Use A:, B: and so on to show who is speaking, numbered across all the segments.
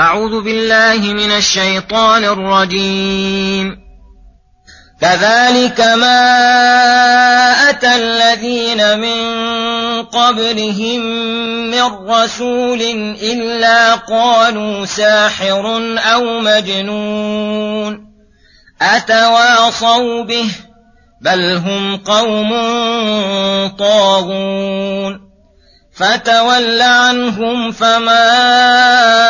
A: أعوذ بالله من الشيطان الرجيم. كذلك ما أتى الذين من قبلهم من رسول إلا قالوا ساحر أو مجنون. أتواصوا به بل هم قوم طاغون. فتول عنهم فما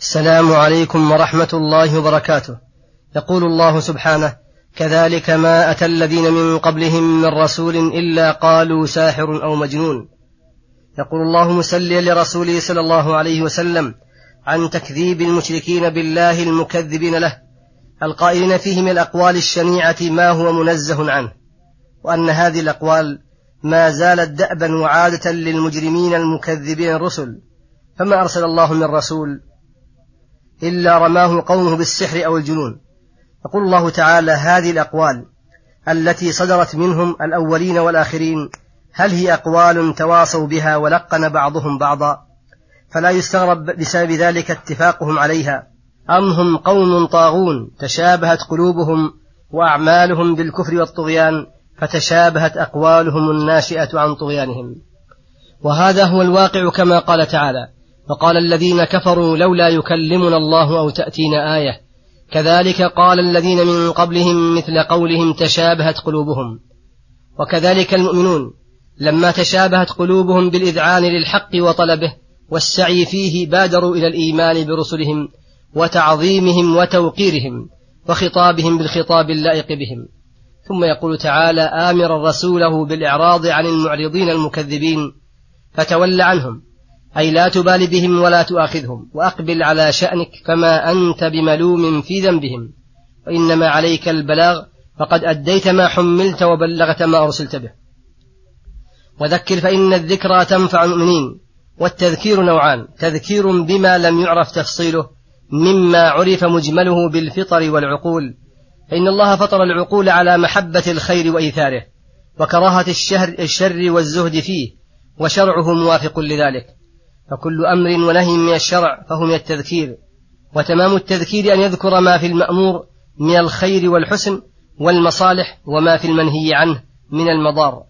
B: السلام عليكم ورحمة الله وبركاته. يقول الله سبحانه كذلك ما أتى الذين من قبلهم من رسول إلا قالوا ساحر أو مجنون. يقول الله مسليا لرسوله صلى الله عليه وسلم عن تكذيب المشركين بالله المكذبين له القائلين فيه من الأقوال الشنيعة ما هو منزه عنه وأن هذه الأقوال ما زالت دأبا وعادة للمجرمين المكذبين الرسل فما أرسل الله من رسول إلا رماه قومه بالسحر أو الجنون. يقول الله تعالى هذه الأقوال التي صدرت منهم الأولين والآخرين هل هي أقوال تواصوا بها ولقن بعضهم بعضا؟ فلا يستغرب بسبب ذلك اتفاقهم عليها. أم هم قوم طاغون تشابهت قلوبهم وأعمالهم بالكفر والطغيان فتشابهت أقوالهم الناشئة عن طغيانهم. وهذا هو الواقع كما قال تعالى وقال الذين كفروا لولا يكلمنا الله أو تأتينا آية. كذلك قال الذين من قبلهم مثل قولهم تشابهت قلوبهم. وكذلك المؤمنون لما تشابهت قلوبهم بالإذعان للحق وطلبه والسعي فيه بادروا إلى الإيمان برسلهم وتعظيمهم وتوقيرهم وخطابهم بالخطاب اللائق بهم. ثم يقول تعالى امرا رسوله بالإعراض عن المعرضين المكذبين فتول عنهم أي لا تبال بهم ولا تؤاخذهم وأقبل على شأنك فما أنت بملوم في ذنبهم وإنما عليك البلاغ فقد أديت ما حملت وبلغت ما أرسلت به. وذكر فإن الذكرى تنفع المؤمنين والتذكير نوعان تذكير بما لم يعرف تفصيله مما عرف مجمله بالفطر والعقول. فإن الله فطر العقول على محبة الخير وإيثاره وكراهة الشر والزهد فيه وشرعه موافق لذلك. فكل أمر ونهي من الشرع فهو من التذكير. وتمام التذكير أن يذكر ما في المأمور من الخير والحسن والمصالح وما في المنهي عنه من المضار.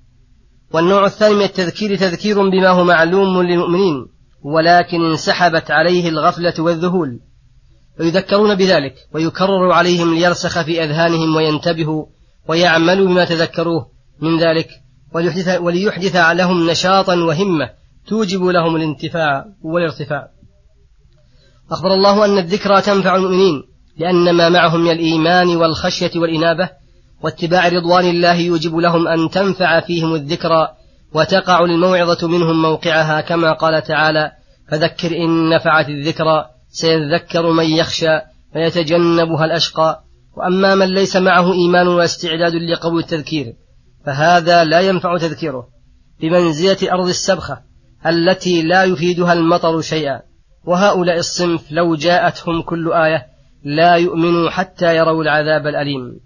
B: والنوع الثاني من التذكير تذكير بما هو معلوم للمؤمنين ولكن انسحبت عليه الغفلة والذهول. فيذكرون بذلك ويكرر عليهم ليرسخ في أذهانهم وينتبهوا ويعملوا بما تذكروه. من ذلك وليحدث, وليحدث لهم نشاطا وهمة توجب لهم الانتفاع والارتفاع. أخبر الله أن الذكرى تنفع المؤمنين لأن ما معهم من الإيمان والخشية والإنابة واتباع رضوان الله يوجب لهم أن تنفع فيهم الذكرى وتقع الموعظة منهم موقعها كما قال تعالى فذكر إن نفعت الذكرى سيذكر من يخشى فيتجنبها الأشقى. وأما من ليس معه إيمان واستعداد لقبول التذكير فهذا لا ينفع تذكيره. بمنزلة أرض السبخة التي لا يفيدها المطر شيئا. وهؤلاء الصنف لو جاءتهم كل آية لا يؤمنوا حتى يروا العذاب الأليم.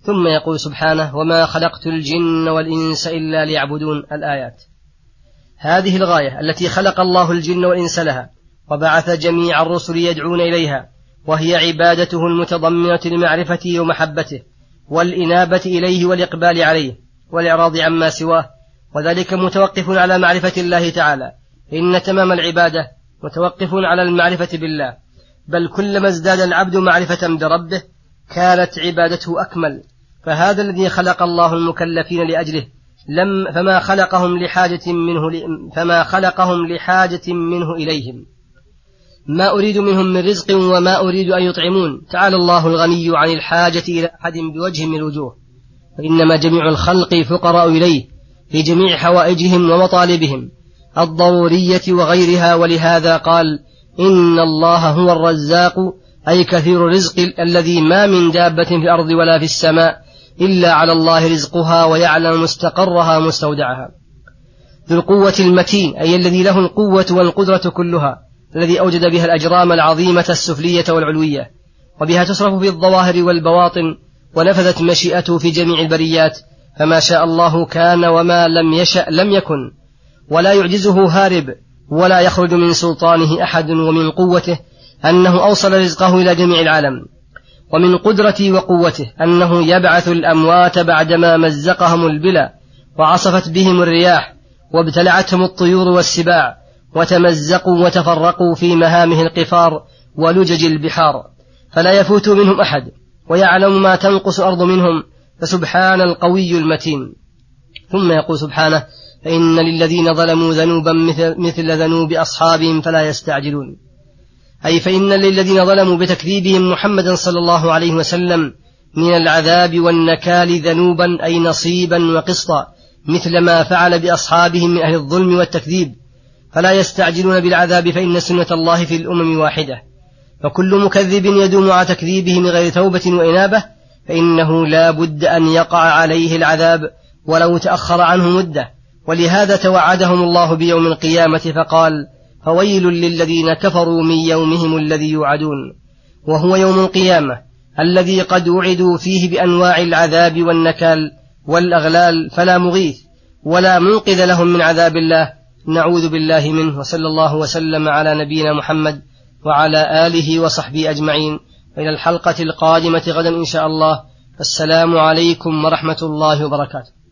B: ثم يقول سبحانه وما خلقت الجن والإنس إلا ليعبدون الآيات. هذه الغاية التي خلق الله الجن والإنس لها وبعث جميع الرسل يدعون إليها وهي عبادته المتضمنة لمعرفته ومحبته والإنابة إليه والإقبال عليه والإعراض عما سواه وذلك متوقف على معرفة الله تعالى. فإن تمام العبادة متوقف على المعرفة بالله. بل كلما ازداد العبد معرفة بربه كانت عبادته أكمل. فهذا الذي خلق الله المكلفين لأجله لم فما خلقهم لحاجة منه فما خلقهم لحاجة منه إليهم. ما أريد منهم من رزق وما أريد أن يطعمون. تعالى الله الغني عن الحاجة إلى أحد بوجه من الوجوه. فإنما جميع الخلق فقراء إليه. في جميع حوائجهم ومطالبهم. الضرورية وغيرها ولهذا قال إن الله هو الرزاق أي كثير الرزق الذي ما من دابة في الأرض ولا في السماء إلا على الله رزقها ويعلم مستقرها ومستودعها ذو القوة المتين أي الذي له القوة والقدرة كلها الذي أوجد بها الأجرام العظيمة السفلية والعلوية. وبها تصرف في الظواهر والبواطن ونفذت مشيئته في جميع البريات. فما شاء الله كان وما لم يشأ لم يكن ولا يعجزه هارب ولا يخرج من سلطانه أحد ومن قوته أنه أوصل رزقه إلى جميع العالم ومن قدرته وقوته أنه يبعث الأموات بعدما مزقهم البلا وعصفت بهم الرياح وابتلعتهم الطيور والسباع وتمزقوا وتفرقوا في مهامه القفار ولجج البحار فلا يفوت منهم أحد ويعلم ما تنقص الأرض منهم فسبحان القوي المتين. ثم يقول سبحانه فإن للذين ظلموا ذنوبا مثل, مثل ذنوب أصحابهم فلا يستعجلون. أي فإن للذين ظلموا بتكذيبهم محمدا صلى الله عليه وسلم من العذاب والنكال ذنوبا أي نصيبا وقسطا مثل ما فعل بأصحابهم من أهل الظلم والتكذيب. فلا يستعجلون بالعذاب فإن سنة الله في الأمم واحدة. فكل مكذب يدوم على تكذيبه من غير توبة وإنابة فإنه لا بد أن يقع عليه العذاب ولو تأخر عنه مدة. ولهذا توعدهم الله بيوم القيامة فقال فويل للذين كفروا من يومهم الذي يوعدون. وهو يوم القيامة الذي قد وعدوا فيه بأنواع العذاب والنكال والأغلال فلا مغيث ولا منقذ لهم من عذاب الله. نعوذ بالله منه وصلى الله وسلم على نبينا محمد وعلى آله وصحبه أجمعين. إلى الحلقة القادمة غدا إن شاء الله. السلام عليكم ورحمة الله وبركاته.